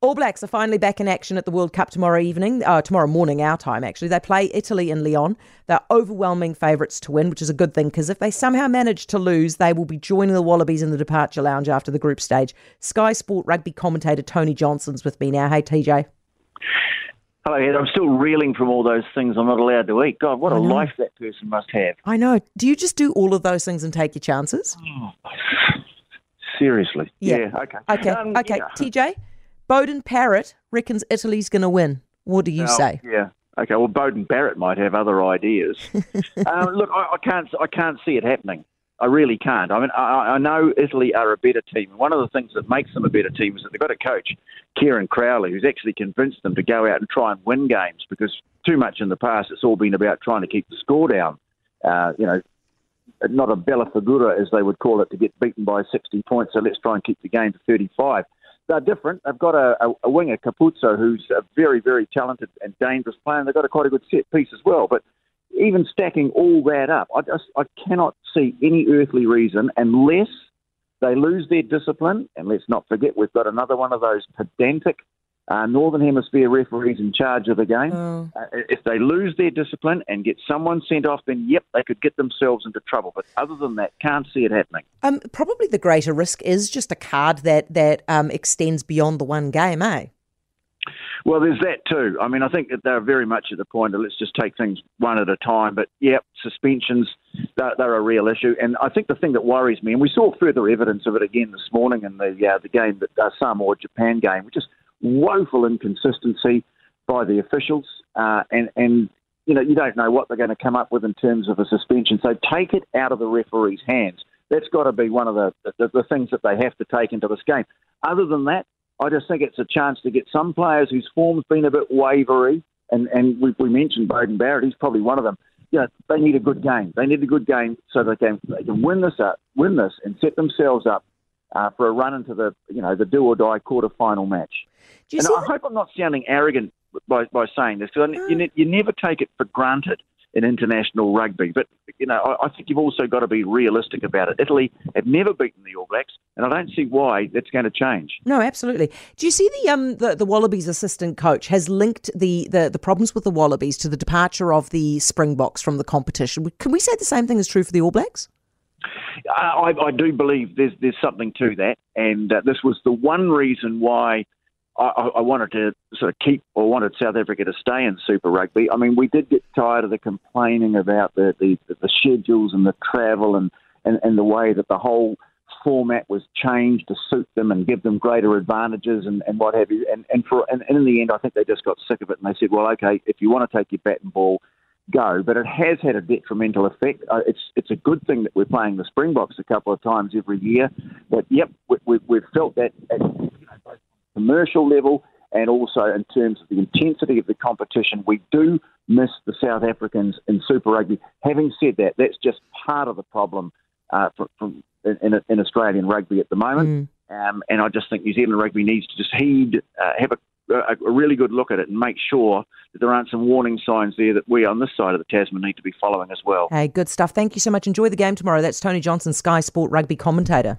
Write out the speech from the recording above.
All Blacks are finally back in action at the World Cup tomorrow evening, uh, tomorrow morning, our time actually. They play Italy in Lyon. They're overwhelming favourites to win, which is a good thing because if they somehow manage to lose, they will be joining the Wallabies in the departure lounge after the group stage. Sky Sport rugby commentator Tony Johnson's with me now. Hey, TJ. Hello, Ed. I'm still reeling from all those things I'm not allowed to eat. God, what a life that person must have. I know. Do you just do all of those things and take your chances? Seriously. Yeah. okay. Okay, Um, okay. yeah. TJ, Beauden Barrett reckons Italy's going to win. What do you Well, say? Yeah. Okay. Well, Beauden Barrett might have other ideas. um, look, I, I can't. I can't see it happening. I really can't. I mean, I, I know Italy are a better team. One of the things that makes them a better team is that they've got a coach, Kieran Crowley, who's actually convinced them to go out and try and win games because too much in the past it's all been about trying to keep the score down. Uh, you know, not a bella figura, as they would call it, to get beaten by 60 points. So let's try and keep the game to 35. They're different. They've got a, a, a winger, Capuozzo, who's a very, very talented and dangerous player, and they've got a quite a good set piece as well. But even stacking all that up, I just I cannot see any earthly reason unless they lose their discipline. And let's not forget, we've got another one of those pedantic uh, Northern Hemisphere referees in charge of the game. Oh. Uh, if they lose their discipline and get someone sent off, then yep, they could get themselves into trouble. But other than that, can't see it happening. Um, probably the greater risk is just a card that that um, extends beyond the one game, eh? Well, there's that too. I mean, I think that they're very much at the point of let's just take things one at a time. But yep, suspensions, they're, they're a real issue. And I think the thing that worries me, and we saw further evidence of it again this morning in the uh, the game, that uh, Samoa Japan game, which is woeful inconsistency by the officials. Uh, and and you know you don't know what they're going to come up with in terms of a suspension. So take it out of the referee's hands. That's got to be one of the, the the things that they have to take into this game. Other than that, I just think it's a chance to get some players whose form's been a bit wavery, and, and we, we mentioned Beauden Barrett, he's probably one of them. You know, they need a good game. They need a good game so they can they can win this up, win this, and set themselves up uh, for a run into the you know the do or die quarter final match. Do you and I hope I'm not sounding arrogant by, by saying this, this. 'cause you, ne- you never take it for granted in international rugby, but you know I, I think you've also got to be realistic about it. Italy have never beaten the All Blacks, and I don't see why that's going to change. No, absolutely. Do you see the um the, the Wallabies assistant coach has linked the, the the problems with the Wallabies to the departure of the Springboks from the competition? Can we say the same thing is true for the All Blacks? I, I do believe there's there's something to that, and uh, this was the one reason why I, I wanted to sort of keep or wanted South Africa to stay in Super Rugby. I mean, we did get tired of the complaining about the the, the schedules and the travel and, and, and the way that the whole format was changed to suit them and give them greater advantages and, and what have you. And and for and, and in the end, I think they just got sick of it and they said, well, okay, if you want to take your bat and ball, go. But it has had a detrimental effect. Uh, it's it's a good thing that we're playing the Springboks a couple of times every year. But yep, we, we, we've felt that at you know, both commercial level and also in terms of the intensity of the competition, we do miss the South Africans in Super Rugby. Having said that, that's just part of the problem uh, from, from in, in Australian rugby at the moment. Um, and I just think New Zealand rugby needs to just heed, uh, have a, a, a really good look at it and make sure that there aren't some warning signs there that we on this side of the Tasman need to be following as well. Hey, good stuff. Thank you so much. Enjoy the game tomorrow. That's Tony Johnson, Sky Sport rugby commentator.